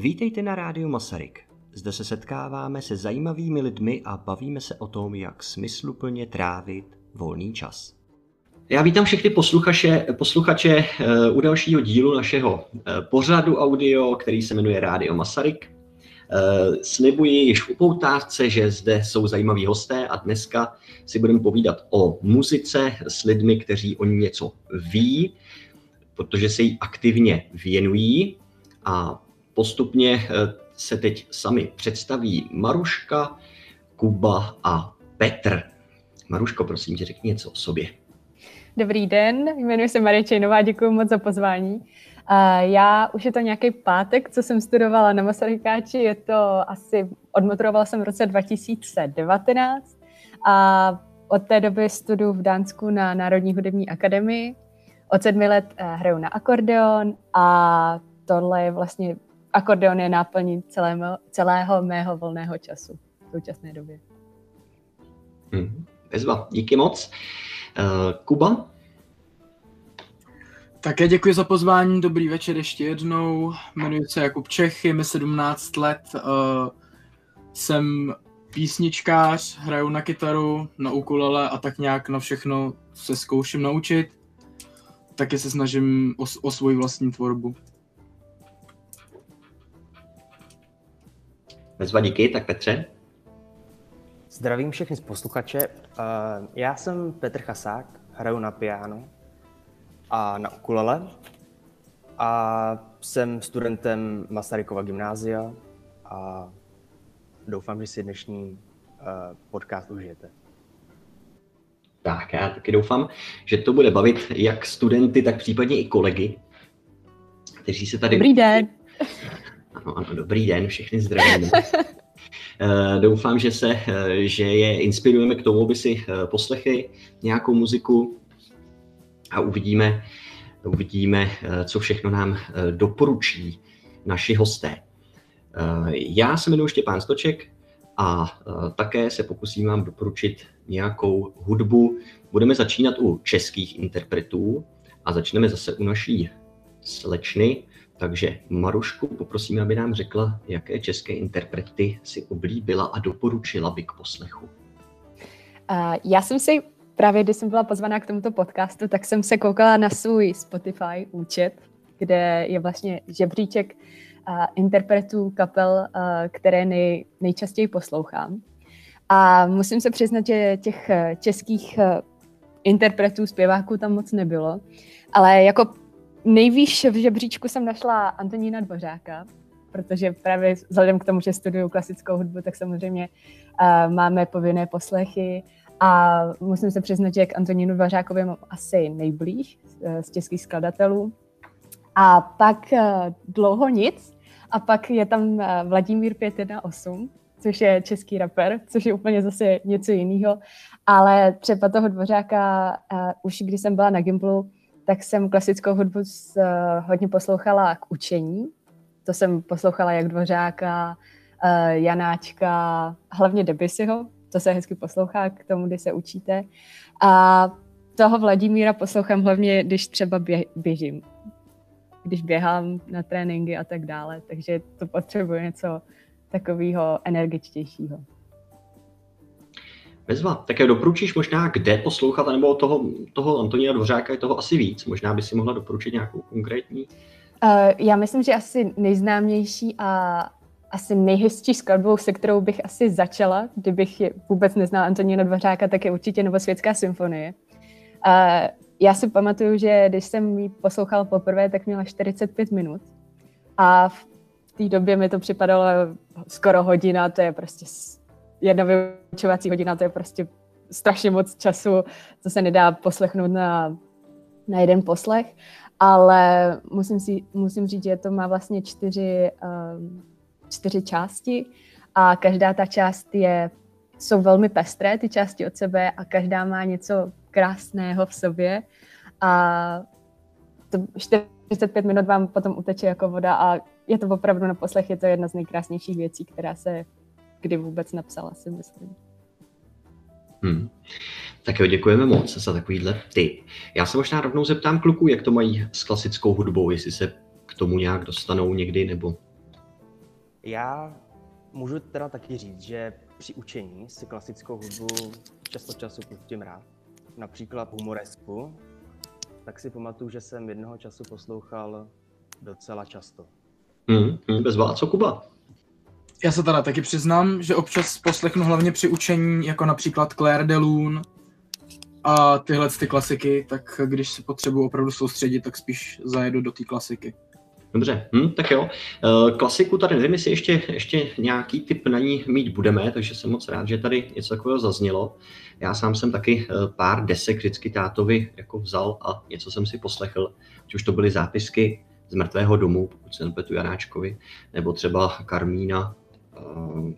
Vítejte na rádiu Masaryk. Zde se setkáváme se zajímavými lidmi a bavíme se o tom, jak smysluplně trávit volný čas. Já vítám všechny posluchače, posluchače uh, u dalšího dílu našeho uh, pořadu audio, který se jmenuje Rádio Masaryk. Uh, slibuji již v upoutávce, že zde jsou zajímaví hosté a dneska si budeme povídat o muzice s lidmi, kteří o ní něco ví, protože se jí aktivně věnují a postupně eh, se teď sami představí Maruška, Kuba a Petr. Maruško, prosím tě, řekni něco o sobě. Dobrý den, jmenuji se Marie Čejnová, děkuji moc za pozvání. Já už je to nějaký pátek, co jsem studovala na Masarykáči, je to asi, odmotorovala jsem v roce 2019 a od té doby studuji v Dánsku na Národní hudební akademii. Od sedmi let eh, hraju na akordeon a tohle je vlastně akordeon je náplní celého, celého mého volného času v současné době. Hmm. Bezva, díky moc. Uh, Kuba? Také děkuji za pozvání, dobrý večer ještě jednou. Jmenuji se Jakub Čech, je mi 17 let, uh, jsem písničkář, hraju na kytaru, na ukulele a tak nějak na všechno se zkouším naučit. Taky se snažím o, o svoji vlastní tvorbu. Bezva, díky, tak Petře. Zdravím všechny z posluchače. Eh, já jsem Petr Chasák, hraju na piano a na ukulele a jsem studentem Masarykova gymnázia a doufám, že si dnešní eh, podcast užijete. Tak, já taky doufám, že to bude bavit jak studenty, tak případně i kolegy, kteří se tady... Dobrý den! Ano, ano, dobrý den, všechny zdravíme. Eh, doufám, že, se, eh, že je inspirujeme k tomu, aby si eh, poslechli nějakou muziku a uvidíme, uvidíme, co všechno nám doporučí naši hosté. Já se jmenuji Štěpán Stoček a také se pokusím vám doporučit nějakou hudbu. Budeme začínat u českých interpretů a začneme zase u naší slečny, takže Marušku poprosím, aby nám řekla, jaké české interprety si oblíbila a doporučila by k poslechu. Já jsem si právě, když jsem byla pozvaná k tomuto podcastu, tak jsem se koukala na svůj Spotify účet, kde je vlastně žebříček interpretů kapel, které nej, nejčastěji poslouchám. A musím se přiznat, že těch českých interpretů, zpěváků tam moc nebylo. Ale jako Nejvýš v žebříčku jsem našla Antonína Dvořáka, protože právě vzhledem k tomu, že studuju klasickou hudbu, tak samozřejmě uh, máme povinné poslechy a musím se přiznat, že k Antonínu Dvořákovi mám asi nejblíž uh, z českých skladatelů. A pak uh, dlouho nic a pak je tam uh, Vladimír 518, což je český rapper, což je úplně zase něco jiného. Ale třeba toho Dvořáka, uh, už když jsem byla na Gimplu, tak jsem klasickou hudbu s, uh, hodně poslouchala k učení. To jsem poslouchala jak Dvořáka, uh, Janáčka, hlavně Debussyho, to se hezky poslouchá k tomu, kdy se učíte. A toho Vladimíra poslouchám hlavně, když třeba bě- běžím. Když běhám na tréninky a tak dále. Takže to potřebuje něco takového energičtějšího. Bezva, tak je doporučíš možná, kde poslouchat, nebo toho, toho Antonína Dvořáka je toho asi víc. Možná by si mohla doporučit nějakou konkrétní? Uh, já myslím, že asi nejznámější a asi nejhezčí skladbou, se kterou bych asi začala, kdybych je vůbec neznala Antonína Dvořáka, tak je určitě Novosvětská symfonie. Uh, já si pamatuju, že když jsem ji poslouchala poprvé, tak měla 45 minut a v té době mi to připadalo skoro hodina, to je prostě jedna vyučovací hodina, to je prostě strašně moc času, co se nedá poslechnout na, na jeden poslech, ale musím, si, musím říct, že to má vlastně čtyři, um, čtyři části a každá ta část je, jsou velmi pestré, ty části od sebe a každá má něco krásného v sobě. A to 45 minut vám potom uteče jako voda a je to opravdu na poslech, je to jedna z nejkrásnějších věcí, která se kdy vůbec napsala, si myslím. Hmm. Tak jo, děkujeme moc za takovýhle ty. Já se možná rovnou zeptám kluků, jak to mají s klasickou hudbou, jestli se k tomu nějak dostanou někdy, nebo... Já můžu teda taky říct, že při učení si klasickou hudbu čas od času pustím rád. Například humoresku, tak si pamatuju, že jsem jednoho času poslouchal docela často. Hmm, hmm, bez vás, co Kuba? Já se teda taky přiznám, že občas poslechnu hlavně při učení, jako například Claire de Lune a tyhle ty klasiky, tak když se potřebuji opravdu soustředit, tak spíš zajedu do té klasiky. Dobře, hm, tak jo. E, klasiku tady nevím, jestli ještě, ještě nějaký typ na ní mít budeme, takže jsem moc rád, že tady něco takového zaznělo. Já sám jsem taky e, pár desek vždycky tátovi jako vzal a něco jsem si poslechl, ať už to byly zápisky z mrtvého domu, pokud se nepletu Janáčkovi, nebo třeba Karmína,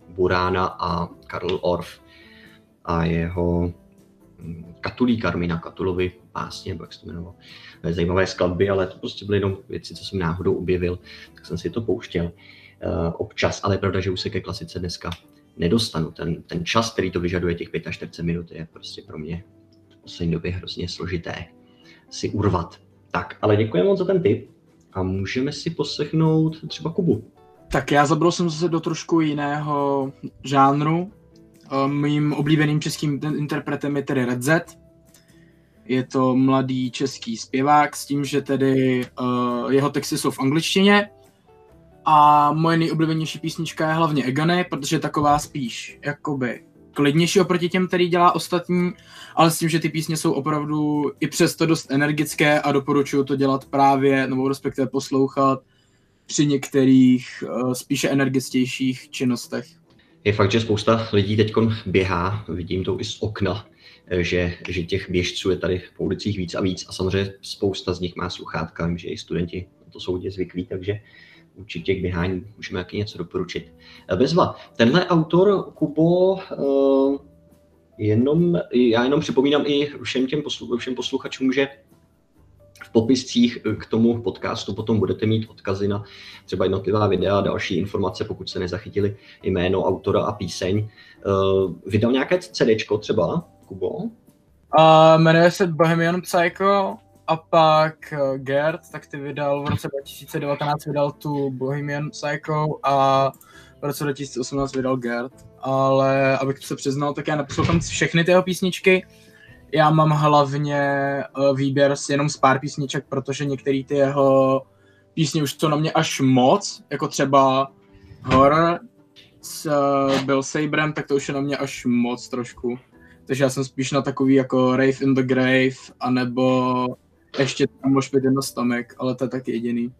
Burána a Karl Orff a jeho hm, Katulí Karmina, Katulovi pásně, jak se to jmenovalo zajímavé skladby, ale to prostě byly jenom věci, co jsem náhodou objevil, tak jsem si to pouštěl uh, občas, ale je pravda, že už se ke klasice dneska nedostanu. Ten, ten čas, který to vyžaduje, těch 45 minut, je prostě pro mě v poslední době hrozně složité si urvat. Tak, ale děkujeme moc za ten tip a můžeme si poslechnout třeba Kubu. Tak já zabral jsem se do trošku jiného žánru. Eh, mým oblíbeným českým interpretem je tedy Red Z, je to mladý český zpěvák s tím, že tedy uh, jeho texty jsou v angličtině a moje nejoblíbenější písnička je hlavně Egany, protože je taková spíš jakoby klidnější oproti těm, který dělá ostatní, ale s tím, že ty písně jsou opravdu i přesto dost energické a doporučuju to dělat právě, nebo respektive poslouchat při některých uh, spíše energičtějších činnostech. Je fakt, že spousta lidí teď běhá, vidím to i z okna, že, že těch běžců je tady v ulicích víc a víc a samozřejmě spousta z nich má sluchátka, že i studenti to jsou zvyklí, takže určitě k běhání můžeme taky něco doporučit. Bezva, tenhle autor, Kubo, jenom, já jenom připomínám i všem těm poslu, všem posluchačům, že popiscích k tomu podcastu potom budete mít odkazy na třeba jednotlivá videa a další informace, pokud se nezachytili jméno autora a píseň. Uh, vydal nějaké CD třeba? Kubo? Uh, jmenuje se Bohemian Psycho a pak uh, Gert, tak ty vydal v roce 2019 vydal tu Bohemian Psycho a v roce 2018 vydal Gert. Ale abych se přiznal, tak já neposlouchám všechny tyho písničky. Já mám hlavně uh, výběr s jenom z pár písniček, protože některé ty jeho písně už jsou na mě až moc, jako třeba Horror s uh, Bill Sabrem, tak to už je na mě až moc trošku takže já jsem spíš na takový jako Rave in the Grave, anebo ještě tam Moshpit na Stomach, ale to je tak jediný.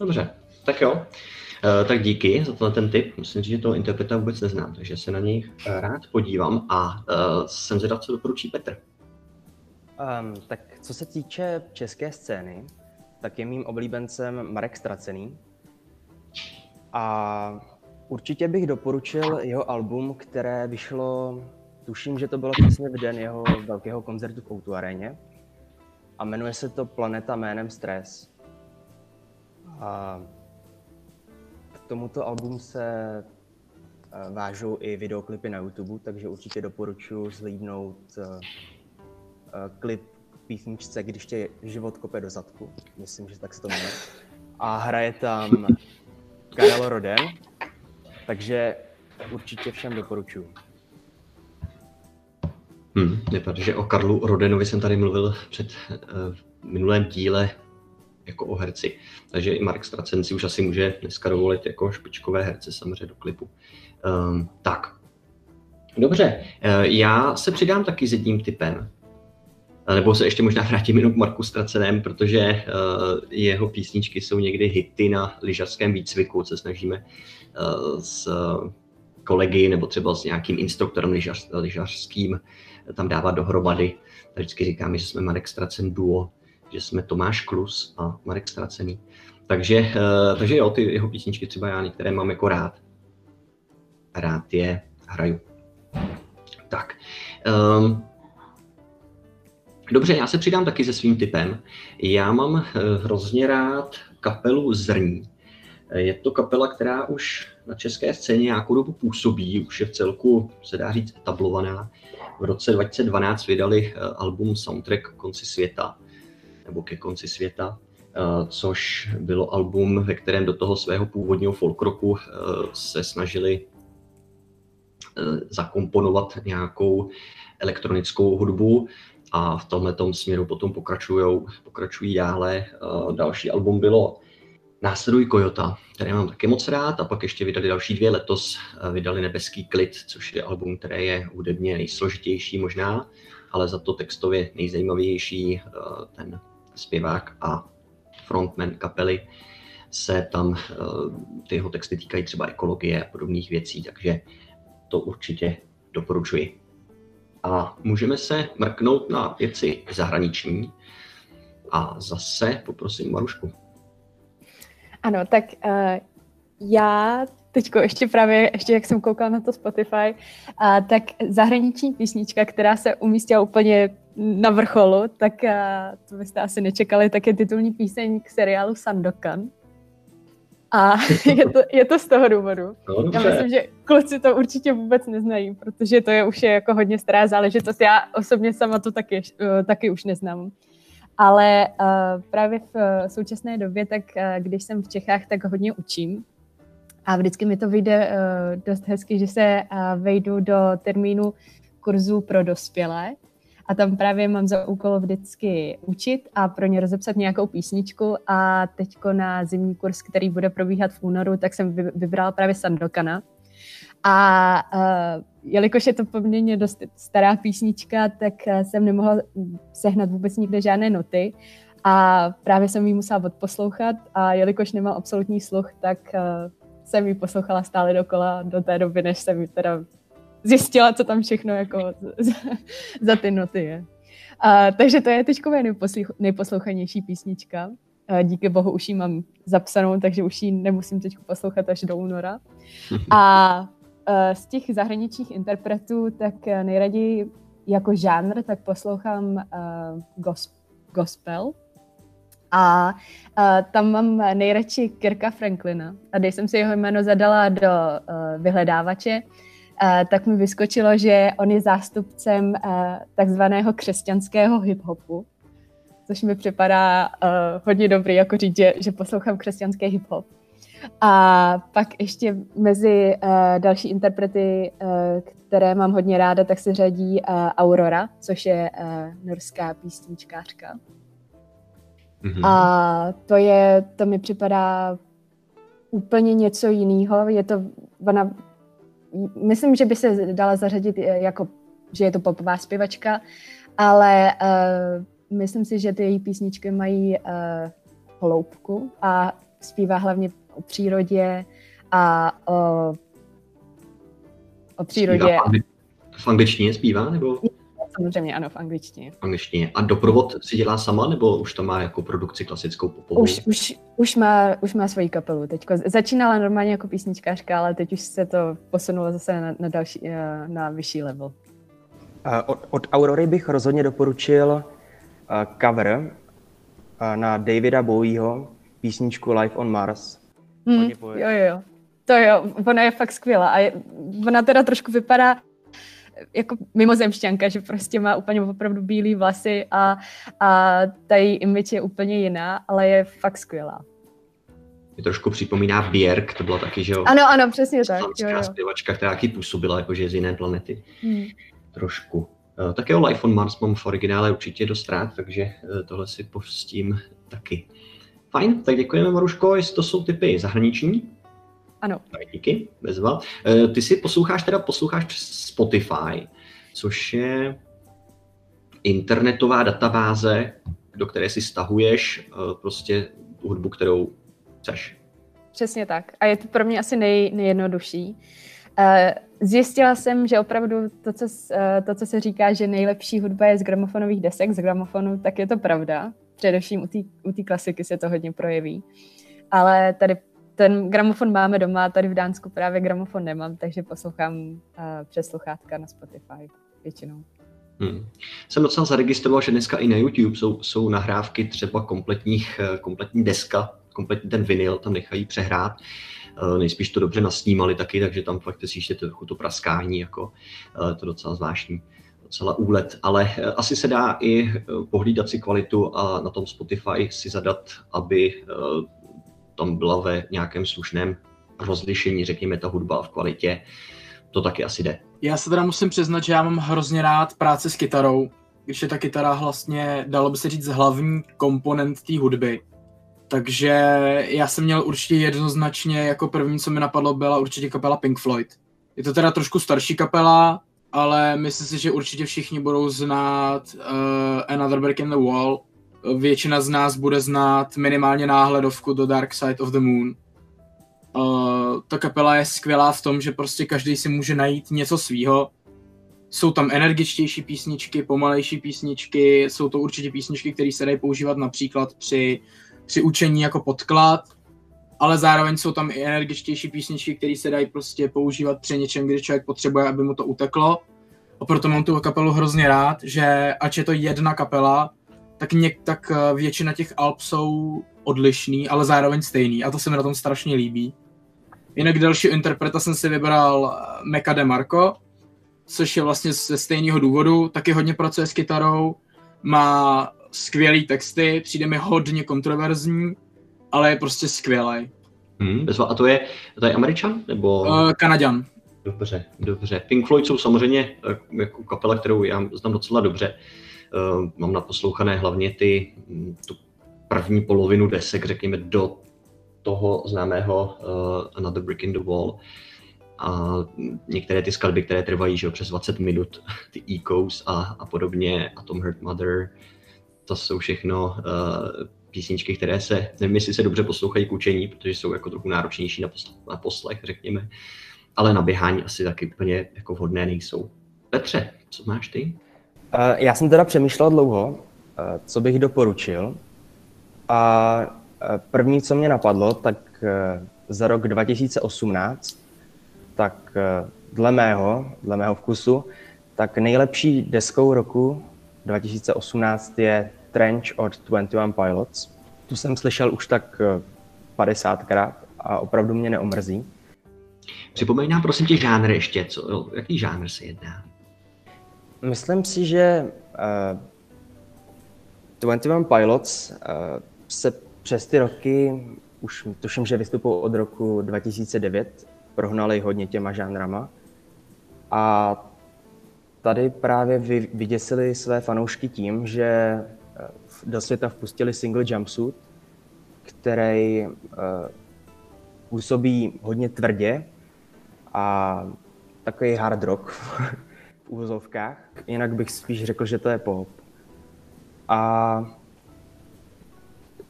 Dobře, tak jo. Uh, tak díky za tenhle ten tip. Myslím, že toho interpreta vůbec neznám, takže se na něj rád podívám a uh, jsem zvědav, co doporučí Petr. Um, tak co se týče české scény, tak je mým oblíbencem Marek Stracený. A určitě bych doporučil jeho album, které vyšlo Tuším, že to bylo přesně v den jeho velkého koncertu v Outu aréně a jmenuje se to Planeta jménem Stres. A k tomuto albumu se eh, vážou i videoklipy na YouTube, takže určitě doporučuji zhlídnout eh, eh, klip písničce, když tě život kope do zadku. Myslím, že tak se to jmenuje. A hraje tam Karel Roden, takže určitě všem doporučuji. Hmm, vypadá, že o Karlu Rodenovi jsem tady mluvil před uh, minulém díle jako o herci. Takže i Mark Stracen si už asi může dneska dovolit jako špičkové herce samozřejmě do klipu. Um, tak, dobře, uh, já se přidám taky s jedním typem. Nebo se ještě možná vrátím jenom k Marku Straceném, protože uh, jeho písničky jsou někdy hity na lyžařském výcviku, co snažíme uh, s kolegy nebo třeba s nějakým instruktorem lyžař, lyžařským tam dávat dohromady. Vždycky říkáme, že jsme Marek Stracen duo, že jsme Tomáš Klus a Marek Stracený. Takže, eh, takže jo, ty jeho písničky třeba já některé mám jako rád. Rád je hraju. Tak. Um, dobře, já se přidám taky se svým typem. Já mám eh, hrozně rád kapelu Zrní. Je to kapela, která už na české scéně nějakou dobu působí, už je v celku, se dá říct, etablovaná v roce 2012 vydali eh, album Soundtrack konci světa, nebo ke konci světa. což bylo album, ve kterém do toho svého původního folk rocku se snažili zakomponovat nějakou elektronickou hudbu a v tomhle směru potom pokračují, pokračují dále. Další album bylo Následují Kojota, které mám taky moc rád, a pak ještě vydali další dvě letos, vydali Nebeský klid, což je album, které je hudebně nejsložitější možná, ale za to textově nejzajímavější. Ten zpěvák a frontman kapely se tam, ty jeho texty týkají třeba ekologie a podobných věcí, takže to určitě doporučuji. A můžeme se mrknout na věci zahraniční. A zase poprosím Marušku. Ano, tak uh, já teďko ještě právě, ještě jak jsem koukala na to Spotify, uh, tak zahraniční písnička, která se umístila úplně na vrcholu, tak uh, to byste asi nečekali, tak je titulní píseň k seriálu Sandokan. A je to, je to z toho důvodu. Já myslím, že kluci to určitě vůbec neznají, protože to je už je jako hodně stará záležitost. Já osobně sama to taky, uh, taky už neznám. Ale uh, právě v současné době, tak uh, když jsem v Čechách, tak hodně učím. A vždycky mi to vyjde uh, dost hezky, že se uh, vejdu do termínu kurzu pro dospělé. A tam právě mám za úkol vždycky učit a pro ně rozepsat nějakou písničku. A teďko na zimní kurz, který bude probíhat v únoru, tak jsem vybrala právě Sandokana. A uh, jelikož je to poměrně dost stará písnička, tak uh, jsem nemohla sehnat vůbec nikde žádné noty. A právě jsem ji musela odposlouchat a jelikož nemám absolutní sluch, tak uh, jsem ji poslouchala stále dokola do té doby, než jsem ji teda zjistila, co tam všechno jako za, ty noty je. A, takže to je teď nejposlouchanější písnička. A díky bohu už ji mám zapsanou, takže už ji nemusím teď poslouchat až do února. A z těch zahraničních interpretů, tak nejraději jako žánr, tak poslouchám uh, gospel. A uh, tam mám nejradši Kirka Franklina. A když jsem si jeho jméno zadala do uh, vyhledávače, tak mi vyskočilo, že on je zástupcem uh, takzvaného křesťanského hip-hopu, což mi připadá uh, hodně dobrý, jako říct, že, že poslouchám křesťanský hip-hop. A pak ještě mezi uh, další interprety, uh, které mám hodně ráda, tak se řadí uh, Aurora, což je uh, norská písničkářka. Mm-hmm. A to je, to mi připadá úplně něco jiného. Je to, ona myslím, že by se dala zařadit eh, jako, že je to popová zpěvačka, ale uh, myslím si, že ty její písničky mají uh, hloubku a zpívá hlavně o přírodě a o, o přírodě. Zpívá v angličtině zpívá, nebo? Samozřejmě, ano, v angličtině. V angličtině. A doprovod si dělá sama, nebo už to má jako produkci klasickou popovou? Už, už, už, má, už má svoji kapelu. Teďko. Začínala normálně jako písničkářka, ale teď už se to posunulo zase na, na, další, eh, na vyšší level. Od, od Aurory bych rozhodně doporučil uh, cover uh, na Davida Bowieho písničku Life on Mars. Hmm, jo, jo, to jo, ona je fakt skvělá a je, ona teda trošku vypadá jako mimozemšťanka, že prostě má úplně opravdu bílé vlasy a, a ta její image je úplně jiná, ale je fakt skvělá. Je trošku připomíná Björk, to byla taky, že jo? Ano, ano, přesně tak. Jo, jo. zpěvačka, která taky působila jakože z jiné planety. Hmm. Trošku. Uh, tak jo, Life on Mars mám v originále určitě dost rád, takže uh, tohle si pustím taky. Fajn, tak děkujeme Maruško, jestli to jsou typy zahraniční. Ano. Tak díky, bezva. Eh, ty si posloucháš teda posloucháš přes Spotify, což je internetová databáze, do které si stahuješ eh, prostě hudbu, kterou chceš. Přesně tak. A je to pro mě asi nej, nejjednodušší. Eh, zjistila jsem, že opravdu to co, to, co se říká, že nejlepší hudba je z gramofonových desek, z gramofonu, tak je to pravda. Především u té klasiky se to hodně projeví. Ale tady ten gramofon máme doma, tady v Dánsku právě gramofon nemám, takže poslouchám uh, přes sluchátka na Spotify většinou. Hmm. Jsem docela zaregistroval, že dneska i na YouTube jsou, jsou nahrávky třeba kompletních, eh, kompletní deska, kompletní ten vinyl, tam nechají přehrát. Uh, nejspíš to dobře nasnímali taky, takže tam fakt slyšíte trochu to praskání, jako to docela zvláštní docela úlet, ale asi se dá i pohlídat si kvalitu a na tom Spotify si zadat, aby tam byla ve nějakém slušném rozlišení, řekněme, ta hudba v kvalitě, to taky asi jde. Já se teda musím přiznat, že já mám hrozně rád práci s kytarou, když je ta kytara vlastně, dalo by se říct, hlavní komponent té hudby. Takže já jsem měl určitě jednoznačně, jako první, co mi napadlo, byla určitě kapela Pink Floyd. Je to teda trošku starší kapela, ale myslím si, že určitě všichni budou znát uh, Another Break in the Wall. Většina z nás bude znát minimálně náhledovku do Dark Side of the Moon. Uh, ta kapela je skvělá v tom, že prostě každý si může najít něco svýho. Jsou tam energičtější písničky, pomalejší písničky, jsou to určitě písničky, které se dají používat například při, při učení jako podklad, ale zároveň jsou tam i energičtější písničky, které se dají prostě používat při něčem, kdy člověk potřebuje, aby mu to uteklo. A proto mám tu kapelu hrozně rád, že ač je to jedna kapela, tak, něk, tak eh, většina těch alb jsou odlišný, ale zároveň stejný a to se mi na tom strašně líbí. Jinak další interpreta jsem si vybral eh, Meka de Marco, což je vlastně ze stejného důvodu, taky hodně pracuje s kytarou, má skvělý texty, přijde mi hodně kontroverzní, ale je prostě skvělý. Hmm, a to je, to je Američan? Nebo... Uh, Kanaďan. Dobře, dobře. Pink Floyd jsou samozřejmě jako kapela, kterou já znám docela dobře. Uh, mám naposlouchané hlavně ty, hm, tu první polovinu desek, řekněme, do toho známého uh, Another Brick in the Wall. A některé ty skladby, které trvají že, přes 20 minut, ty Ecos a, a podobně, a Tom Hurt Mother, to jsou všechno uh, písničky, které se, nevím, jestli se dobře poslouchají k učení, protože jsou jako trochu náročnější na, poslech, na poslech, řekněme, ale na běhání asi taky úplně jako vhodné nejsou. Petře, co máš ty? Já jsem teda přemýšlel dlouho, uh, co bych doporučil. A uh, první, co mě napadlo, tak uh, za rok 2018, tak dle mého, dle mého vkusu, tak nejlepší deskou roku 2018 je Trench od 21 Pilots. Tu jsem slyšel už tak 50krát a opravdu mě neomrzí. Připomeň nám prosím tě žánr ještě, co, jaký žánr se jedná? Myslím si, že uh, 21 Pilots uh, se přes ty roky, už tuším, že vystupují od roku 2009, prohnali hodně těma žánrama. A tady právě vy, vyděsili své fanoušky tím, že eh, do světa vpustili single Jumpsuit, který uh, působí hodně tvrdě a takový hard rock v úvozovkách. Jinak bych spíš řekl, že to je pop. A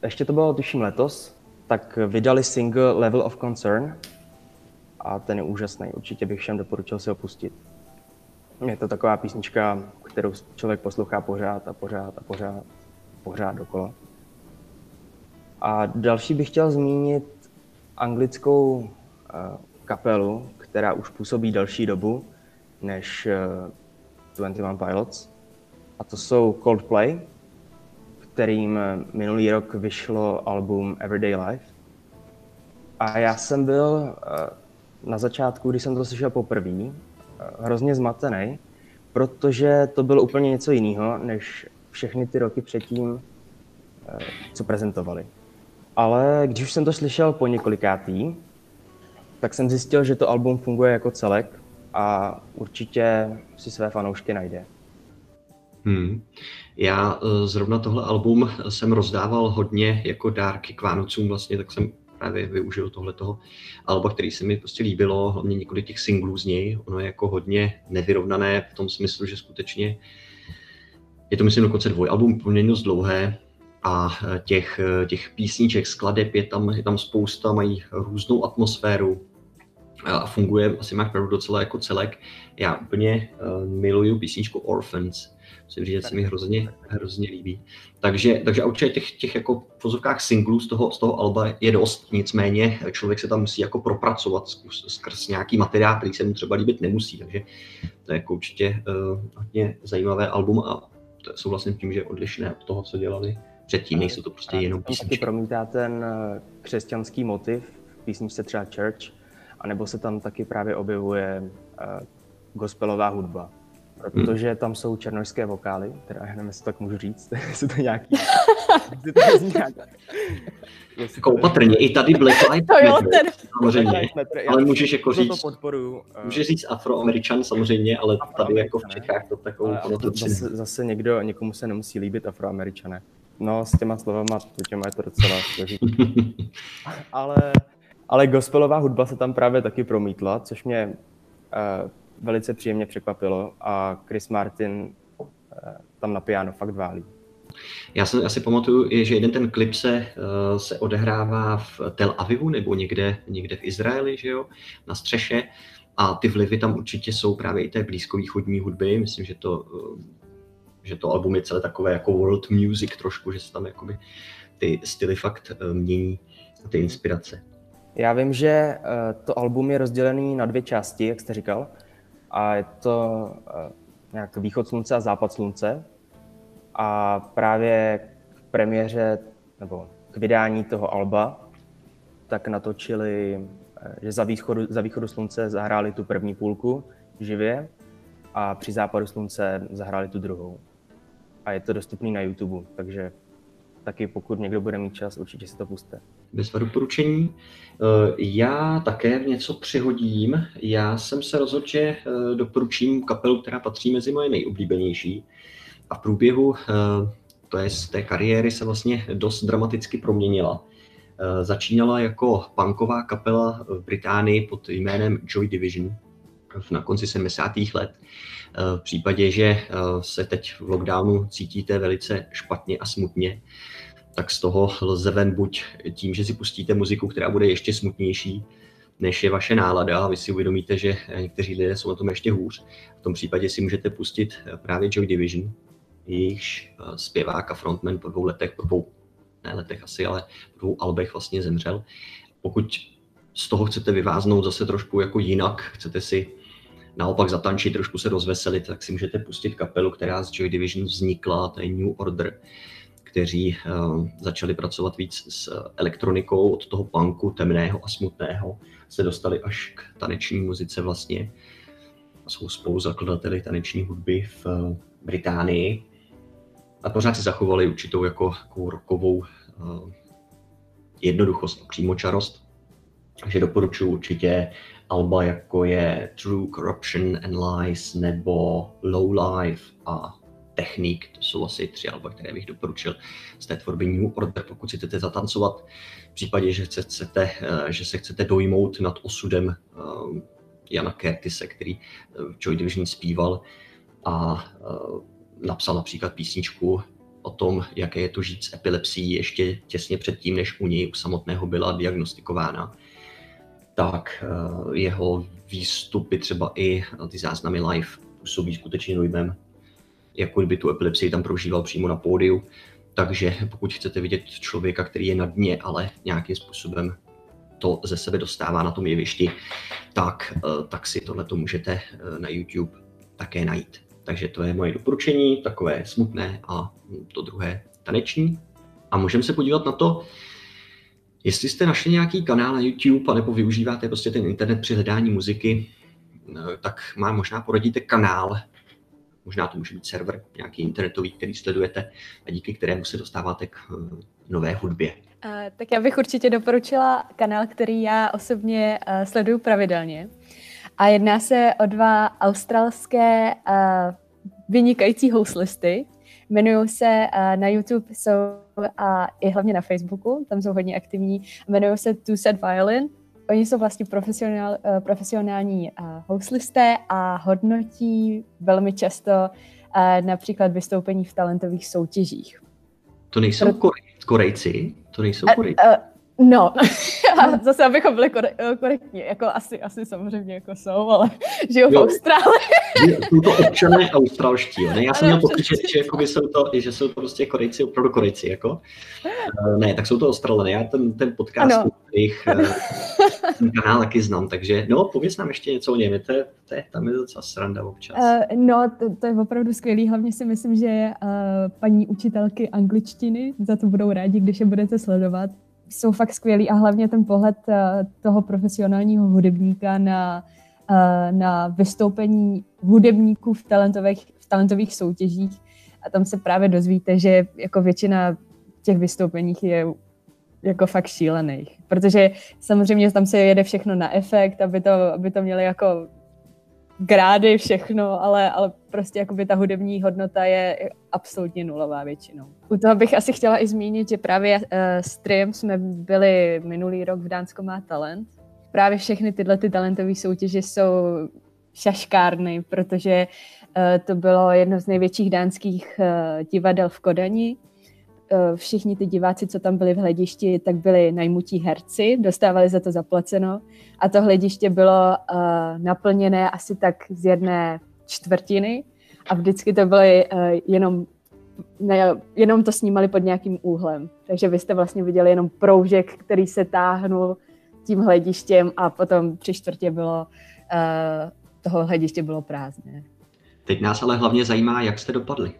ještě to bylo tuším letos, tak vydali single Level of Concern a ten je úžasný. Určitě bych všem doporučil si opustit. Je to taková písnička, kterou člověk poslouchá pořád a pořád a pořád, pořád dokola. A další bych chtěl zmínit anglickou uh, kapelu, která už působí další dobu než uh, 21 Pilots. A to jsou Coldplay, kterým minulý rok vyšlo album Everyday Life. A já jsem byl uh, na začátku, když jsem to slyšel poprvé, uh, hrozně zmatený, protože to bylo úplně něco jiného, než všechny ty roky předtím, uh, co prezentovali. Ale když už jsem to slyšel po několikátý, tak jsem zjistil, že to album funguje jako celek a určitě si své fanoušky najde. Hmm. Já eh, zrovna tohle album jsem rozdával hodně jako dárky k Vánocům vlastně, tak jsem právě využil tohle toho alba, který se mi prostě líbilo, hlavně několik těch singlů z něj. Ono je jako hodně nevyrovnané v tom smyslu, že skutečně je to myslím dokonce dvojalbum poměrně dost dlouhé a těch, těch písniček, skladeb je tam, je tam spousta, mají různou atmosféru, a funguje, asi máš pravdu docela jako celek. Já úplně uh, miluju písničku Orphans, musím říct, že se mi hrozně, hrozně líbí. Takže, takže určitě těch, těch jako v vozovkách singlů z toho, z toho alba je dost, nicméně člověk se tam musí jako propracovat skrz, skrz nějaký materiál, který se mu třeba líbit nemusí, takže to je jako určitě uh, hodně zajímavé album a to souhlasím tím, že je odlišné od toho, co dělali předtím, nejsou to prostě jenom písničky. Taky promítá ten eh, křesťanský motiv v písničce třeba Church, anebo se tam taky právě objevuje uh, gospelová hudba. protože tam jsou černožské vokály, teda já nevím, jestli tak můžu říct, jestli to nějaký... jestli to Jako to- opatrně, i tady Black Lives To jo, Matter, ten. samozřejmě. Black Matter, já Ale můžeš jako to říct, podporuju. eh, můžeš říct afroameričan samozřejmě, ale tady jako v. Čechách to takovou konotaci zase, zase někdo, někomu se nemusí líbit afroameričané. No, s těma slovama, to těma je to docela složitý. ale, ale gospelová hudba se tam právě taky promítla, což mě uh, velice příjemně překvapilo a Chris Martin uh, tam na piano fakt válí. Já, si pamatuju, i, že jeden ten klip se, uh, se odehrává v Tel Avivu nebo někde, někde v Izraeli, že jo, na střeše. A ty vlivy tam určitě jsou právě i té blízkovýchodní hudby. Myslím, že to, uh, že to album je celé takové jako world music trošku, že se tam jakoby ty styly fakt uh, mění, ty inspirace. Já vím, že eh, to album je rozdělený na dvě části, jak jste říkal. A je to eh, nějak východ slunce a západ slunce. A právě k premiéře, nebo k vydání toho alba, tak natočili, eh, že za východu, za východu slunce zahráli tu první půlku živě a při západu slunce zahráli tu druhou. A je to dostupný na YouTube, takže taky pokud někdo bude mít čas, určitě si to puste. Bezva doporučení. Eh, Já také něco přihodím. Já jsem se rozhodl, že eh, doporučím kapelu, která patří mezi moje nejoblíbenější. A v průběhu eh, to je z té kariéry se vlastně dost dramaticky proměnila. Začínala jako punková kapela v Británii pod jménem Joy Division na konci 70. let. V případě, že se teď v lockdownu cítíte velice špatně a smutně, tak z toho lze ven buď tím, že si pustíte muziku, která bude ještě smutnější, než je vaše nálada a vy si uvědomíte, že někteří lidé jsou na tom ještě hůř. V tom případě si můžete pustit právě Joy Division, jejichž eh, zpěvák a frontman po dvou letech, po dvou, ne letech asi, ale po dvou albech vlastně zemřel. Pokud z toho chcete vyváznout zase trošku jako jinak, chcete si naopak zatančit, trošku se rozveselit, tak si můžete pustit kapelu, která z Joy Division vznikla, to je New Order, kteří uh, začali pracovat víc s elektronikou od toho punku temného a smutného, se dostali až k taneční muzice vlastně. Jsou spoluzakladateli taneční hudby v uh, Británii. A pořád si zachovali určitou jako, jako rokovou uh, jednoduchost a přímočarost. Takže doporučuji určitě alba jako je True Corruption and Lies nebo Low Life a Technique, to jsou asi tři alba, které bych doporučil z té tvorby New Order, pokud si chcete zatancovat, v případě, že, chcete, eh, že se chcete dojmout nad osudem eh, Jana Curtise, který v Joy Division zpíval a eh, napsal například písničku o tom, jaké je to žít s epilepsií ještě těsně předtím, než u něj u samotného byla diagnostikována tak eh, jeho výstupy, třeba i ty záznamy live, působí skutečně dojmem, jako kdyby tu epilepsii tam prožíval přímo na pódiu. Takže pokud chcete vidět člověka, který je na dně, ale nějakým způsobem to ze sebe dostává na tom jevišti, tak, eh, tak si tohle to můžete eh, na YouTube také najít. Takže to je moje doporučení, takové smutné a to druhé taneční. A můžeme se podívat na to, Jestli jste našli nějaký kanál na YouTube, anebo využíváte prostě ten internet při hledání muziky, eh, tak mám možná poradíte kanál, možná to může být server nějaký internetový, který sledujete a díky kterému se dostáváte k eh, nové hudbě. Uh, tak já bych určitě doporučila kanál, který já osobně uh, sleduju pravidelně. A jedná se o dva australské vynikající houslisty. Jmenují se na YouTube jsou a i hlavně na Facebooku, tam jsou hodně aktivní. Jmenují se Two Set Violin. Oni jsou vlastně profesionál, uh, profesionální uh, houslisté a hodnotí velmi často uh, například vystoupení v talentových soutěžích. To nejsou Pro- Korej, Korejci? To nejsou Korejci? Uh, no, a zase abychom byli kore- eh, korektní, jako asi, asi samozřejmě jako jsou, ale žijou v. Austrálii. Jsou to občané australští, jo? Ne, já jsem měl pocit, že, jakoby jsou to, že jsou to prostě Korejci, opravdu Korejci, jako. Eh, Ne, tak jsou to Australané. Já ten, ten podcast, Ano. jejich eh, ten kanál taky znám, takže no, pověz nám ještě něco o něm, to je, to tam je docela sranda občas. Uh, no, to, to je opravdu skvělý, hlavně si myslím, že uh, paní učitelky angličtiny za to budou rádi, když je budete sledovat. Jsou fakt skvělí a hlavně ten pohled uh, toho profesionálního hudebníka na na vystoupení hudebníků v talentových, v talentových soutěžích a tam se právě dozvíte, že jako většina těch vystoupeních je jako fakt šílených, protože samozřejmě tam se jede všechno na efekt, aby to, aby to měli jako grády, všechno, ale, ale prostě jakoby ta hudební hodnota je absolutně nulová většinou. U toho bych asi chtěla i zmínit, že právě uh, s Triem jsme byli minulý rok v Dánsko má talent. Právě všechny tyhle ty talentové soutěže jsou šaškárny, protože uh, to bylo jedno z největších dánských uh, divadel v Kodani všichni ty diváci, co tam byli v hledišti, tak byli najmutí herci, dostávali za to zaplaceno a to hlediště bylo uh, naplněné asi tak z jedné čtvrtiny a vždycky to byly uh, jenom ne, jenom to snímali pod nějakým úhlem. Takže vy jste vlastně viděli jenom proužek, který se táhnul tím hledištěm a potom tři čtvrtě bylo, toho hlediště bylo prázdné. Teď nás ale hlavně zajímá, jak jste dopadli.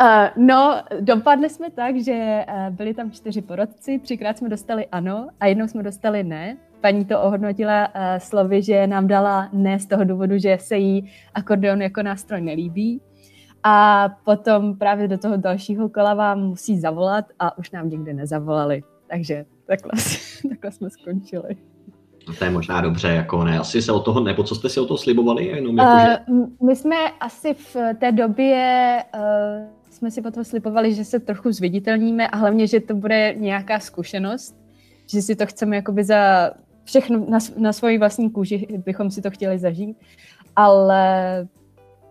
Uh, no, dopadli jsme tak, že uh, byli tam čtyři porodci, třikrát jsme dostali ano a jednou jsme dostali ne. Paní to ohodnotila uh, slovy, že nám dala ne z toho důvodu, že se jí akordeon jako nástroj nelíbí. A potom právě do toho dalšího kola vám musí zavolat a už nám nikdy nezavolali. Takže takhle, takhle jsme skončili. No to je možná dobře, jako ne, asi se o toho, nebo co jste si o to slibovali? Jenom jako, uh, že... My jsme asi v té době uh, jsme si potom slipovali, že se trochu zviditelníme a hlavně, že to bude nějaká zkušenost, že si to chceme jakoby za všechno na, na svoji vlastní kůži, bychom si to chtěli zažít, ale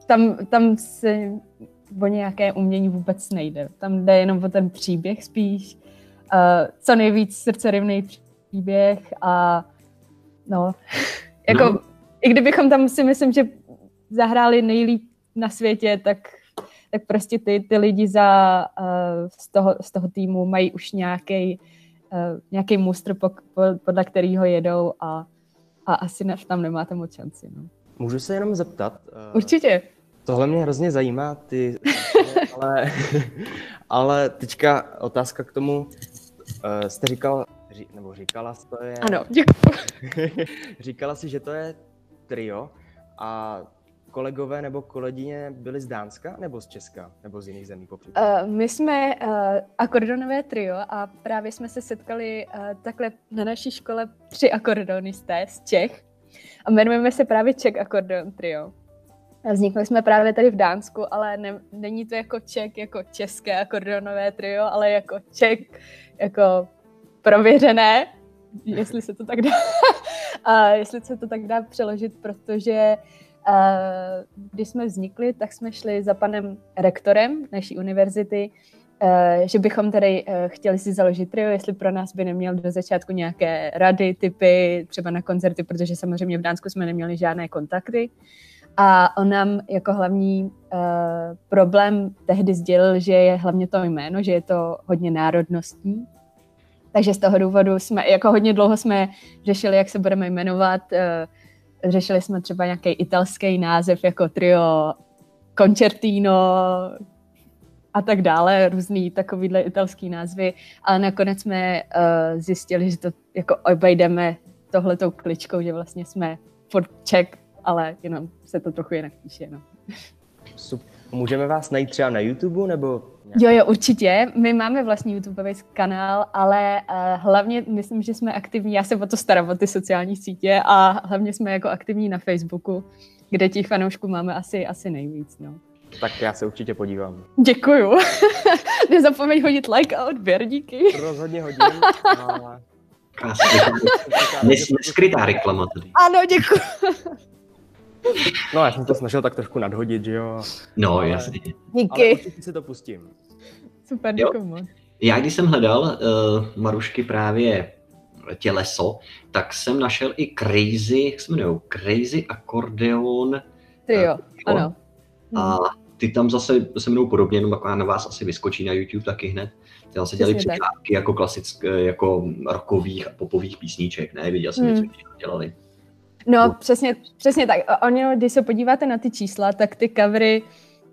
tam, tam se o nějaké umění vůbec nejde. Tam jde jenom o ten příběh spíš, uh, co nejvíc srdcerivný příběh a no, jako no. i kdybychom tam si myslím, že zahráli nejlíp na světě, tak tak prostě ty, ty lidi za, uh, z, toho, z toho týmu mají už nějaký uh, nějaký mustr, po, po, podle kterého jedou a, a asi ne, tam nemáte moc šanci. No. Můžu se jenom zeptat? Uh, Určitě. Tohle mě hrozně zajímá, ty, ale, ale teďka otázka k tomu. Uh, jste říkal, ří, nebo říkala, to je... Ano, děkuji. říkala si, že to je trio a kolegové nebo kolegyně byli z Dánska nebo z Česka nebo z jiných zemí? Uh, my jsme uh, akordonové trio a právě jsme se setkali uh, takhle na naší škole tři akordonisté z Čech a jmenujeme se právě Czech Akordon Trio. Vznikli jsme právě tady v Dánsku, ale ne, není to jako Ček, jako české akordonové trio, ale jako Ček, jako prověřené, jestli se to tak dá, a jestli se to tak dá přeložit, protože když jsme vznikli, tak jsme šli za panem rektorem naší univerzity, že bychom tady chtěli si založit trio, jestli pro nás by neměl do začátku nějaké rady, typy, třeba na koncerty, protože samozřejmě v Dánsku jsme neměli žádné kontakty. A on nám jako hlavní uh, problém tehdy sdělil, že je hlavně to jméno, že je to hodně národnostní. Takže z toho důvodu jsme, jako hodně dlouho jsme řešili, jak se budeme jmenovat, uh, řešili jsme třeba nějaký italský název jako trio Concertino a tak dále, různý takovýhle italský názvy, ale nakonec jsme uh, zjistili, že to jako obejdeme tohletou kličkou, že vlastně jsme furt Czech, ale jenom se to trochu jinak píše. No. Super. Můžeme vás najít třeba na YouTube nebo Jo, jo, určitě. My máme vlastní YouTubeový kanál, ale uh, hlavně myslím, že jsme aktivní, já se o to starám, o ty sociální sítě a hlavně jsme jako aktivní na Facebooku, kde těch fanoušků máme asi, asi nejvíc. No. Tak já se určitě podívám. Děkuju. Nezapomeň hodit like a odběr, díky. Rozhodně hodím. Ale... Neskrytá reklama tady. Ano, děkuji. No, já jsem to snažil tak trošku nadhodit, že jo. No, ale, jasně. Díky. Ale určitě si to pustím. Super, děkuji moc. Já když jsem hledal uh, Marušky právě těleso, tak jsem našel i Crazy, jak se jmenují, Crazy Accordeon. Trio, uh, ano. A ty tam zase se mnou podobně, jenom jako na vás asi vyskočí na YouTube taky hned. Ty zase dělali překládky jako klasické, jako rokových a popových písniček, ne? Viděl jsem, hmm. co dělali. No, přesně, přesně tak. Oni, když se podíváte na ty čísla, tak ty covery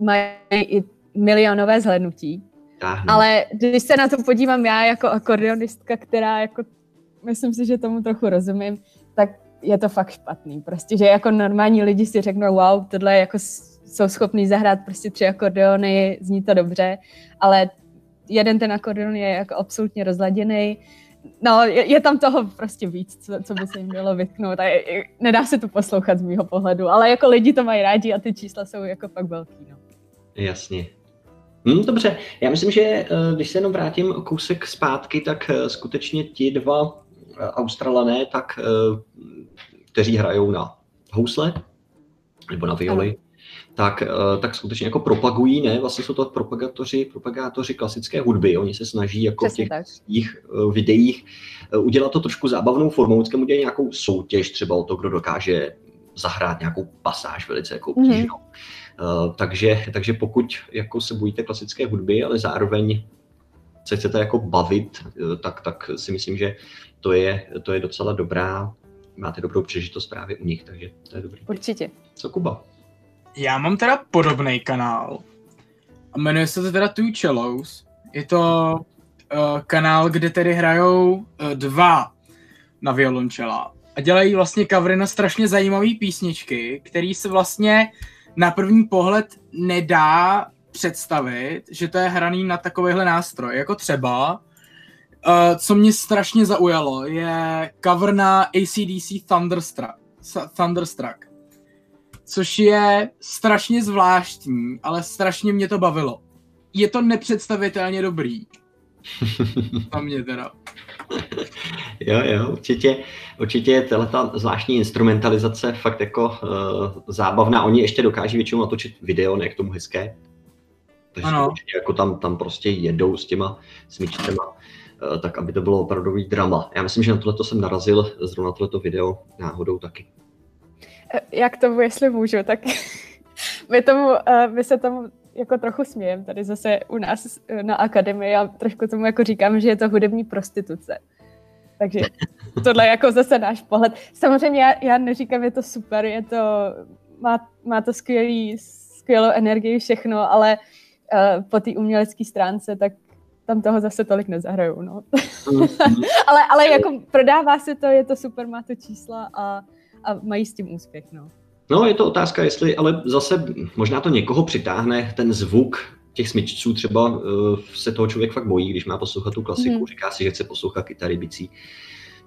mají i milionové zhlednutí. Ahne. Ale když se na to podívám já jako akordionistka, která jako, myslím si, že tomu trochu rozumím, tak je to fakt špatný. Prostě, že jako normální lidi si řeknou, wow, tohle jako jsou schopní zahrát prostě tři akordeony, zní to dobře, ale jeden ten akordeon je jako absolutně rozladěný, no, je, je tam toho prostě víc, co, co by se jim mělo vytknout a je, je, nedá se to poslouchat z mýho pohledu, ale jako lidi to mají rádi a ty čísla jsou jako fakt velký, no. Jasně. Hmm, dobře, já myslím, že eh, když se jenom vrátím kousek zpátky, tak eh, skutečně ti dva eh, Australané, tak, kteří hrajou na housle nebo na violi, tak, tak skutečně jako propagují, ne? Vlastně jsou to propagátoři, propagátoři klasické hudby. Oni se snaží jako Přesně v těch svých videích udělat to trošku zábavnou formou, vždycky udělat nějakou soutěž třeba o to, kdo dokáže zahrát nějakou pasáž velice jako mhm. obtížnou. Mm-hmm. Uh, takže, takže pokud jako se bojíte klasické hudby, ale zároveň se chcete jako bavit, tak, tak si myslím, že to je, to je docela dobrá, máte dobrou přežitost právě u nich, takže to je dobrý. Určitě. Co Kuba? Já mám teda podobný kanál. A jmenuje se to teda Two Cellos. Je to uh, kanál, kde tedy hrajou uh, dva na violončela. A dělají vlastně covery na strašně zajímavé písničky, které se vlastně na první pohled nedá představit, že to je hraný na takovýhle nástroj. Jako třeba, uh, co mě strašně zaujalo, je cover na ACDC Thunderstruck. Thunderstruck. Což je strašně zvláštní, ale strašně mě to bavilo. Je to nepředstavitelně dobrý. Na mě teda. Jo, jo, určitě, určitě je ta zvláštní instrumentalizace fakt jako uh, zábavná. Oni ještě dokáží většinou natočit video, ne k tomu hezké. Takže ano. určitě jako tam, tam prostě jedou s těma smyčcema, uh, tak aby to bylo opravdový drama. Já myslím, že na tohle jsem narazil zrovna tohleto video náhodou taky. Eh, jak tomu, jestli můžu, tak my, tomu, uh, my se tomu jako trochu smějem tady zase u nás na akademii a trošku tomu jako říkám, že je to hudební prostituce. Takže tohle je jako zase náš pohled. Samozřejmě já, já neříkám, je to super, je to, má, má to skvělý, skvělou energii, všechno, ale uh, po té umělecké stránce, tak tam toho zase tolik nezahrajou, no. Mhm. ale, ale jako prodává se to, je to super, má to čísla a, a mají s tím úspěch, no. No, je to otázka, jestli, ale zase možná to někoho přitáhne, ten zvuk těch smyčců třeba uh, se toho člověk fakt bojí, když má poslouchat tu klasiku, mm. říká si, že chce poslouchat kytary, bicí.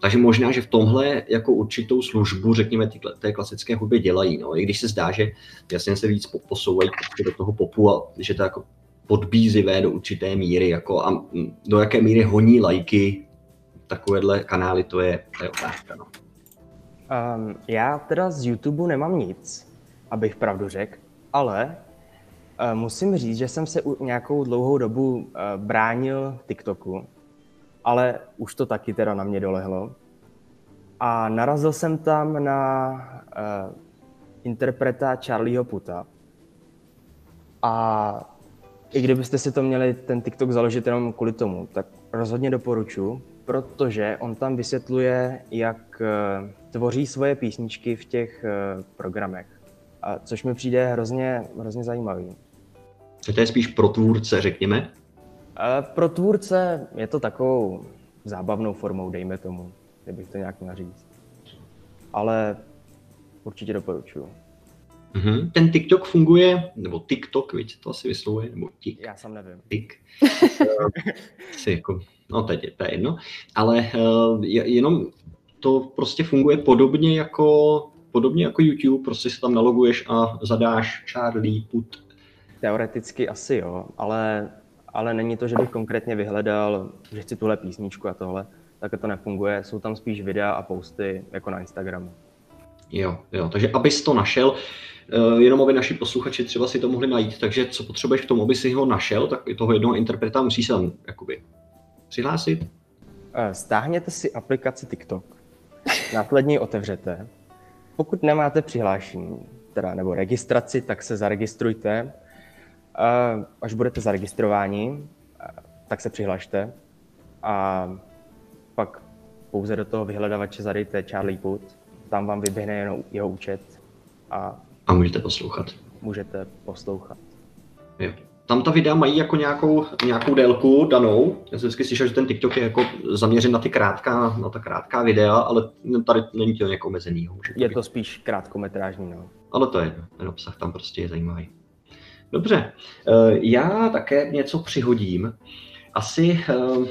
Takže možná, že v tomhle jako určitou službu, řekněme, ty, té klasické hudbě dělají. No. I když se zdá, že jasně se víc posouvají prostě do toho popu a že to jako podbízivé do určité míry jako a do jaké míry honí lajky takovéhle kanály, to je, to je otázka. No. Um, já teda z YouTube nemám nic, abych pravdu řekl, ale uh, musím říct, že jsem se u nějakou dlouhou dobu uh, bránil TikToku, ale už to taky teda na mě dolehlo. A narazil jsem tam na uh, interpreta Charlieho Puta. A i kdybyste si to měli ten TikTok založit jenom kvůli tomu, tak rozhodně doporučuji, protože on tam vysvětluje, jak uh, tvoří svoje písničky v těch uh, programech. A což mi přijde hrozně, hrozně zajímavý. To je spíš pro tvůrce, řekněme? Pro tvůrce je to takovou zábavnou formou, dejme tomu, kdybych to nějak měl říct. Ale určitě doporučuju. Mm-hmm. Ten TikTok funguje, nebo TikTok, víte, to asi vyslovuje, nebo tik. Já sám nevím. Tik. si jako, no teď je, to je jedno. Ale uh, jenom to prostě funguje podobně jako, podobně jako YouTube, prostě si tam naloguješ a zadáš Charlie Put. Teoreticky asi jo, ale ale není to, že bych konkrétně vyhledal, že chci tuhle písničku a tohle, tak to nefunguje. Jsou tam spíš videa a posty jako na Instagramu. Jo, jo, takže abys to našel, eh, jenom aby naši posluchači třeba si to mohli najít, takže co potřebuješ k tomu, aby si ho našel, tak i toho jednoho interpreta musí se tam jakoby přihlásit. Eh, stáhněte si aplikaci TikTok, následně ji otevřete. Pokud nemáte přihlášení, teda nebo registraci, tak se zaregistrujte Až budete zaregistrováni, tak se přihlašte a pak pouze do toho vyhledavače zadejte Charlie Put, tam vám vyběhne jenom jeho účet a... A můžete poslouchat. Můžete poslouchat. Jo. Tam ta videa mají jako nějakou, nějakou délku danou. Já jsem vždycky slyšel, že ten TikTok je jako zaměřen na ty krátká, na ta krátká videa, ale tady není to nějak omezený. Je být. to spíš krátkometrážní, no. Ale to je, ten obsah tam prostě je zajímavý. Dobře, eh, já také něco přihodím. Asi, eh,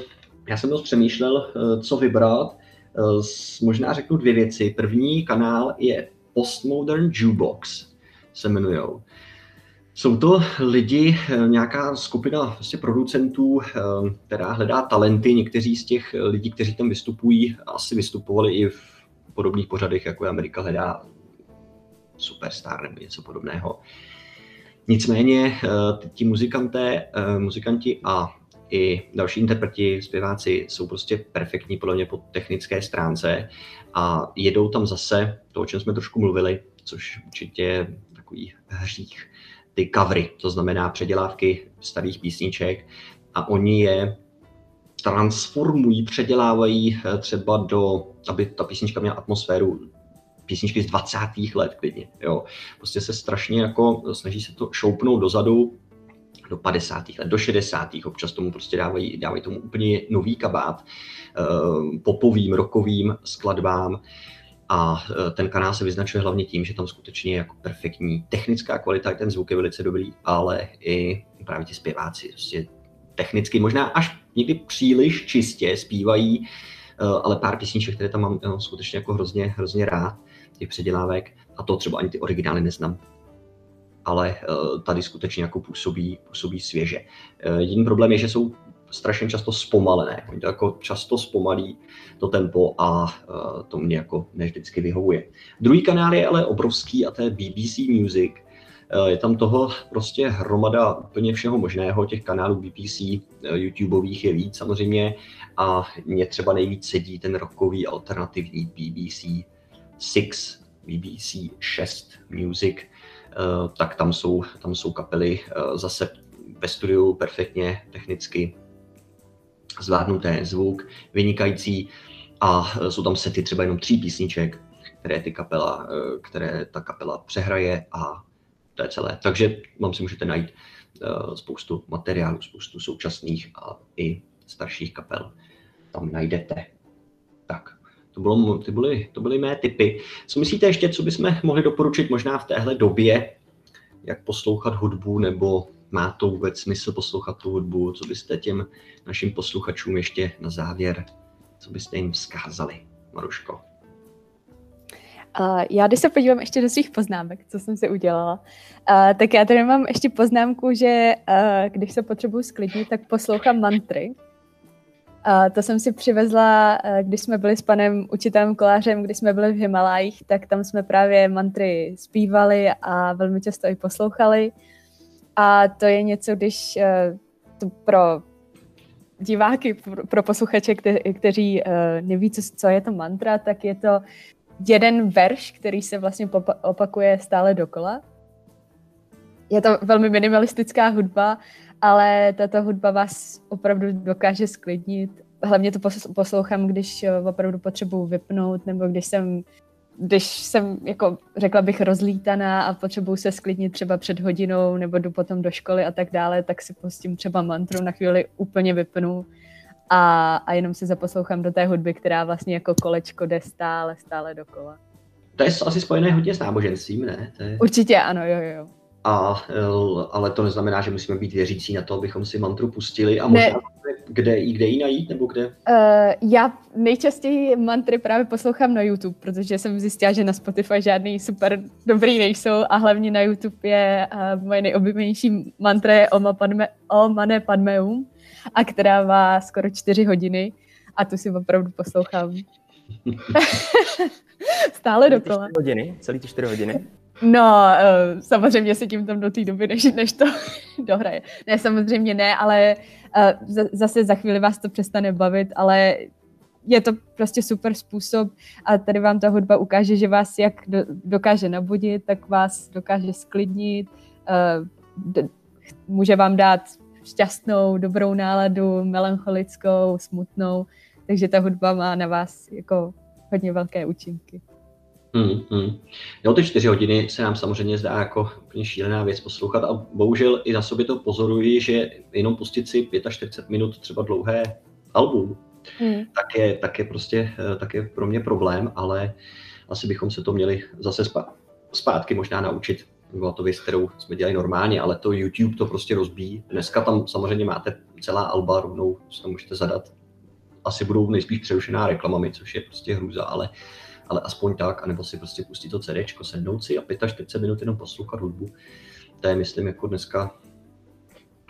já jsem dost přemýšlel, eh, co vybrat. Možná řeknu dvě věci. První kanál je Postmodern Jukebox, se jmenujou. Jsou to lidi, nějaká skupina prostě producentů, která hledá talenty. Někteří z těch lidí, kteří tam vystupují, asi vystupovali i v podobných pořadech, jako je Amerika hledá superstar nebo něco podobného. Nicméně eh, ti muzikanté, eh, muzikanti a i další interpreti, zpěváci jsou prostě perfektní podle mě po technické stránce a jedou tam zase to, o čem jsme trošku mluvili, což určitě je takový hřích, ty covery, to znamená předělávky starých písniček a oni je transformují, předělávají eh, třeba do, aby ta písnička měla atmosféru písničky z 20. let klidně, jo. Prostě se strašně jako snaží se to šoupnout dozadu, do 50. let, do 60. občas tomu prostě dávají, dávají tomu úplně nový kabát, uh, popovým, rokovým skladbám a uh, ten kanál se vyznačuje hlavně tím, že tam skutečně je jako perfektní technická kvalita, ten zvuk je velice dobrý, ale i právě ti zpěváci, prostě technicky možná až někdy příliš čistě zpívají, uh, ale pár písniček, které tam mám uh, skutečně jako hrozně, hrozně rád těch předělávek a to třeba ani ty originály neznám. Ale tady skutečně jako působí, působí svěže. Jediný problém je, že jsou strašně často zpomalené. Oni to jako často zpomalí to tempo a uh, to mě jako ne vždycky vyhovuje. Druhý kanál je ale obrovský a to je BBC Music. Je tam toho prostě hromada úplně všeho možného, těch kanálů BBC, YouTubeových je víc samozřejmě a mě třeba nejvíc sedí ten rokový alternativní BBC Six, BBC 6 Music, tak tam jsou, tam jsou kapely zase ve studiu perfektně technicky zvládnuté zvuk, vynikající a eh, jsou tam sety třeba jenom tří písniček, které, ty kapela, které ta kapela přehraje a to je celé. Takže vám si můžete najít spoustu materiálů, spoustu současných a i starších kapel. Tam najdete. Tak, to, bylo, ty byly, to byly mé typy. Co myslíte ještě, co bychom mohli doporučit možná v téhle době, jak poslouchat hudbu, nebo má to vůbec smysl poslouchat tu hudbu, co byste těm našim posluchačům ještě na závěr, co byste jim vzkázali, Maruško? Já když se podívám ještě do svých poznámek, co jsem si udělala, tak já tady mám ještě poznámku, že když se potřebuji sklidnit, tak poslouchám mantry. To jsem si přivezla, když jsme byli s panem učitelem kolářem, když jsme byli v Himalajích, tak tam jsme právě mantry zpívali a velmi často i poslouchali. A to je něco, když eh, to pro diváky, pro posluchače, kte, kteří eh, neví, co, co je to mantra, tak je to jeden verš, který se vlastně opakuje stále dokola. Je to velmi minimalistická hudba ale tato hudba vás opravdu dokáže sklidnit. Hlavně to poslouchám, když eh, opravdu potřebuji vypnout, nebo když jsem když jsem, jako řekla bych, rozlítaná a potřebuji se sklidnit třeba před hodinou nebo jdu potom do školy a tak dále, tak si pustím třeba mantru, na chvíli úplně vypnu a, a jenom si zaposlouchám do té hudby, která vlastně jako kolečko jde stále, stále dokola. To je asi spojené hodně s náboženstvím, ne? To je... Určitě ano, jo, jo. A, ale to neznamená, že musíme být věřící na to, abychom si mantru pustili a možná ne. kde, kde ji najít, nebo kde? Uh, já nejčastěji mantry právě poslouchám na YouTube, protože jsem zjistila, že na Spotify žádný super dobrý nejsou a hlavně na YouTube je uh, moje nejoblíbenější mantra je Oma, Padme, o Mane Padmeum, a která má skoro čtyři hodiny a tu si opravdu poslouchám. Stále dokola. hodiny? Celý ty čtyři hodiny? No, uh, samozřejmě se tím tam do té doby, než, než to dohraje. Ne, samozřejmě ne, ale uh, zase za chvíli vás to přestane bavit, ale je to prostě super způsob a tady vám ta hudba ukáže, že vás jak do, dokáže nabudit, tak vás dokáže sklidnit, uh, d- může vám dát šťastnou, dobrou náladu, melancholickou, smutnou, takže ta hudba má na vás jako hodně velké účinky. Hmm, hmm. Jo, ty čtyři hodiny se nám samozřejmě zdá jako úplně šílená věc poslouchat a bohužel i na sobě to pozoruji, že jenom pustit si 45 minut třeba dlouhé album, hmm. tak, je, tak, je prostě, eh, tak je pro mě problém, ale asi bychom se to měli zase zpátky možná naučit. Byla to věc, kterou jsme dělali normálně, ale to YouTube to prostě rozbíjí. Dneska tam samozřejmě máte celá alba, rovnou si tam můžete zadat. Asi budou nejspíš přerušená reklamami, což je prostě hrůza, ale ale aspoň tak, anebo si prostě pustit to CD, sednout si a 45 minut jenom poslouchat hudbu. To je, myslím, jako dneska,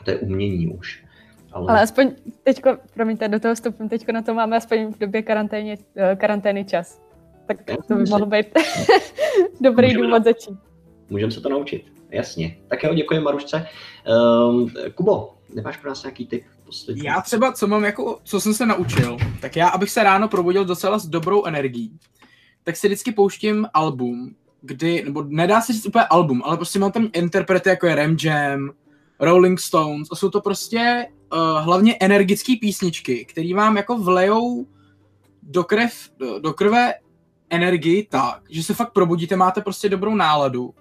to je umění už. Ale, ale aspoň teďko, promiňte, do toho vstupím, teďko na to máme aspoň v době karantény, eh, karantény čas. Tak to by mohl být dobrý Můžeme důvod začít. Můžeme se to naučit, jasně. Tak jo, děkuji Marušce. Um, Kubo, nemáš pro nás nějaký tip? Poslední? Já třeba, co mám jako, co jsem se naučil, tak já, abych se ráno probudil docela s dobrou energií, tak si vždycky pouštím album, kdy, nebo nedá se říct úplně album, ale prostě mám tam interprety jako je Ram Jam, Rolling Stones a jsou to prostě uh, hlavně energické písničky, které vám jako vlejou do, krev, do, do krve energii tak, že se fakt probudíte, máte prostě dobrou náladu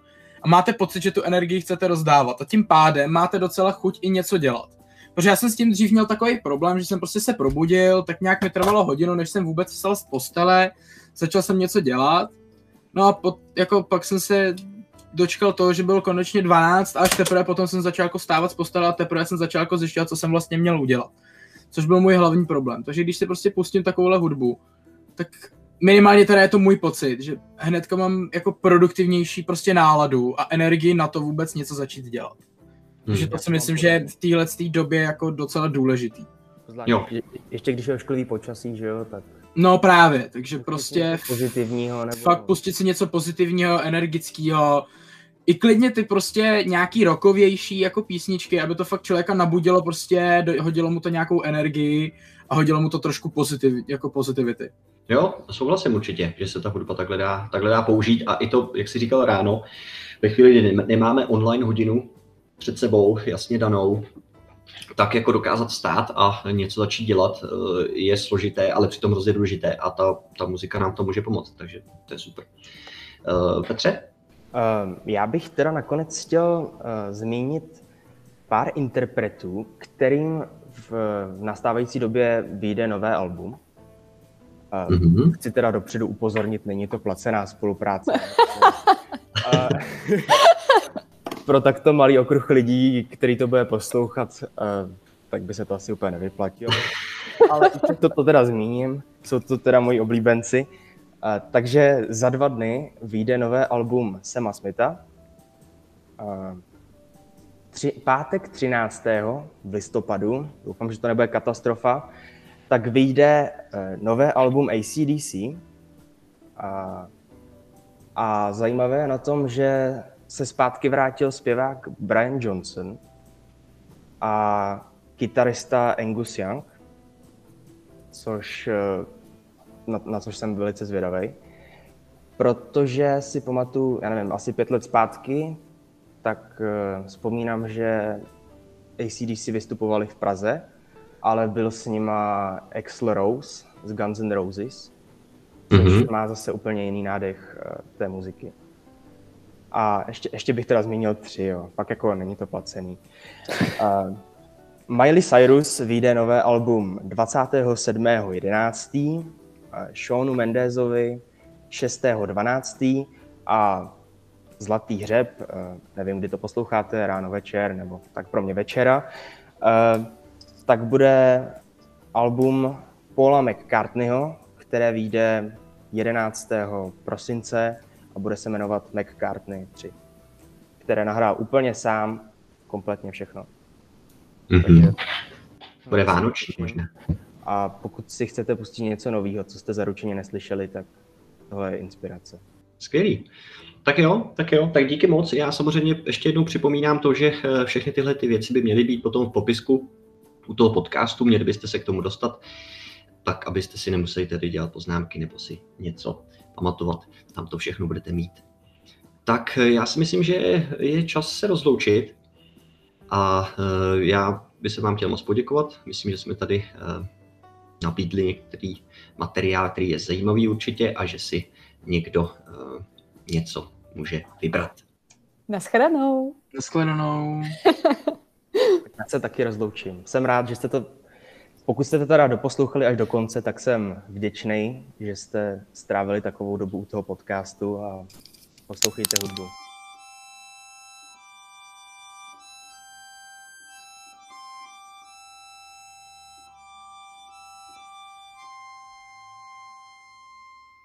a máte pocit, že tu energii chcete rozdávat a tím pádem máte docela chuť i něco dělat. Protože já jsem s tím dřív měl takový problém, že jsem prostě se probudil, tak nějak mi trvalo hodinu, než jsem vůbec vstal z postele, začal jsem něco dělat, no a pot, jako pak jsem se dočkal toho, že byl konečně 12 a až teprve potom jsem začal jako stávat z postele a teprve jsem začal jako zjišťovat, co jsem vlastně měl udělat. Což byl můj hlavní problém. Takže když si prostě pustím takovouhle hudbu, tak minimálně teda je to můj pocit, že hnedka mám jako produktivnější prostě náladu a energii na to vůbec něco začít dělat. Hmm. Takže to si myslím, že je v téhle době jako docela důležitý. Jo. Ještě když je ošklivý počasí, že jo, tak No právě, takže prostě pozitivního nebo... fakt pustit si něco pozitivního, energického, i klidně ty prostě nějaký rokovější jako písničky, aby to fakt člověka nabudilo prostě, hodilo mu to nějakou energii a hodilo mu to trošku pozitiv, jako pozitivity. Jo, souhlasím určitě, že se ta hudba takhle dá, takhle dá použít a i to, jak jsi říkal ráno, ve chvíli, kdy nemáme online hodinu před sebou jasně danou, tak jako dokázat stát a něco začít dělat eh, je složité, ale přitom hrozně důležité a ta, ta muzika nám to může pomoct, takže to je super. Uh, Petře? Uh, já bych teda nakonec chtěl zmínit pár interpretů, kterým v, nastávající době vyjde nové album. Mm-hmm. Chci teda dopředu upozornit, není to placená spolupráce. pro takto malý okruh lidí, který to bude poslouchat, uh, tak by se to asi úplně nevyplatilo. Ale to, to teda zmíním, jsou to teda moji oblíbenci. Uh, takže za dva dny vyjde nové album Sema Smitha. Uh, tři, pátek 13. v listopadu, doufám, že to nebude katastrofa, tak vyjde nové album ACDC. Uh, a zajímavé je na tom, že se zpátky vrátil zpěvák Brian Johnson a kytarista Angus Young, což, eh, na, na což jsem velice zvědavý. Protože si pamatuju, já nevím, asi pět let zpátky, tak uh, vzpomínám, že ACDC vystupovali v Praze, ale byl s nima Axl Rose z Guns N' Roses, což mm-hmm. má zase úplně jiný nádech uh, té muziky. A ještě, ještě bych teda zmínil tři, jo. Pak jako není to placený. Uh, Miley Cyrus vyjde nové album 27.11. Uh, Seanu Mendezovi 6.12. a Zlatý hřeb, uh, nevím, kdy to posloucháte, ráno, večer, nebo tak pro mě večera, uh, tak bude album Paula McCartneyho, které vyjde 11. prosince a bude se jmenovat McCartney 3, které nahrál úplně sám kompletně všechno. Mm-hmm. Takže, bude vánoční možná. A pokud si chcete pustit něco nového, co jste zaručeně neslyšeli, tak tohle je inspirace. Skvělý. Tak jo, tak jo, tak díky moc. Já samozřejmě ještě jednou připomínám to, že eh, všechny tyhle ty věci by měly být potom v popisku u toho podcastu, měli byste se k tomu dostat, tak abyste si nemuseli tady dělat poznámky nebo si něco pamatovat, tam to všechno budete mít. Tak eh, já si myslím, že je čas se rozloučit a eh, já bych se vám chtěl moc poděkovat. Myslím, že jsme tady eh, nabídli některý materiál, který je zajímavý určitě a že si někdo něco může vybrat. Naschledanou. Naschledanou. Já se taky rozloučím. Jsem rád, že jste to, pokud jste to teda doposlouchali až do konce, tak jsem vděčný, že jste strávili takovou dobu u toho podcastu a poslouchejte hudbu.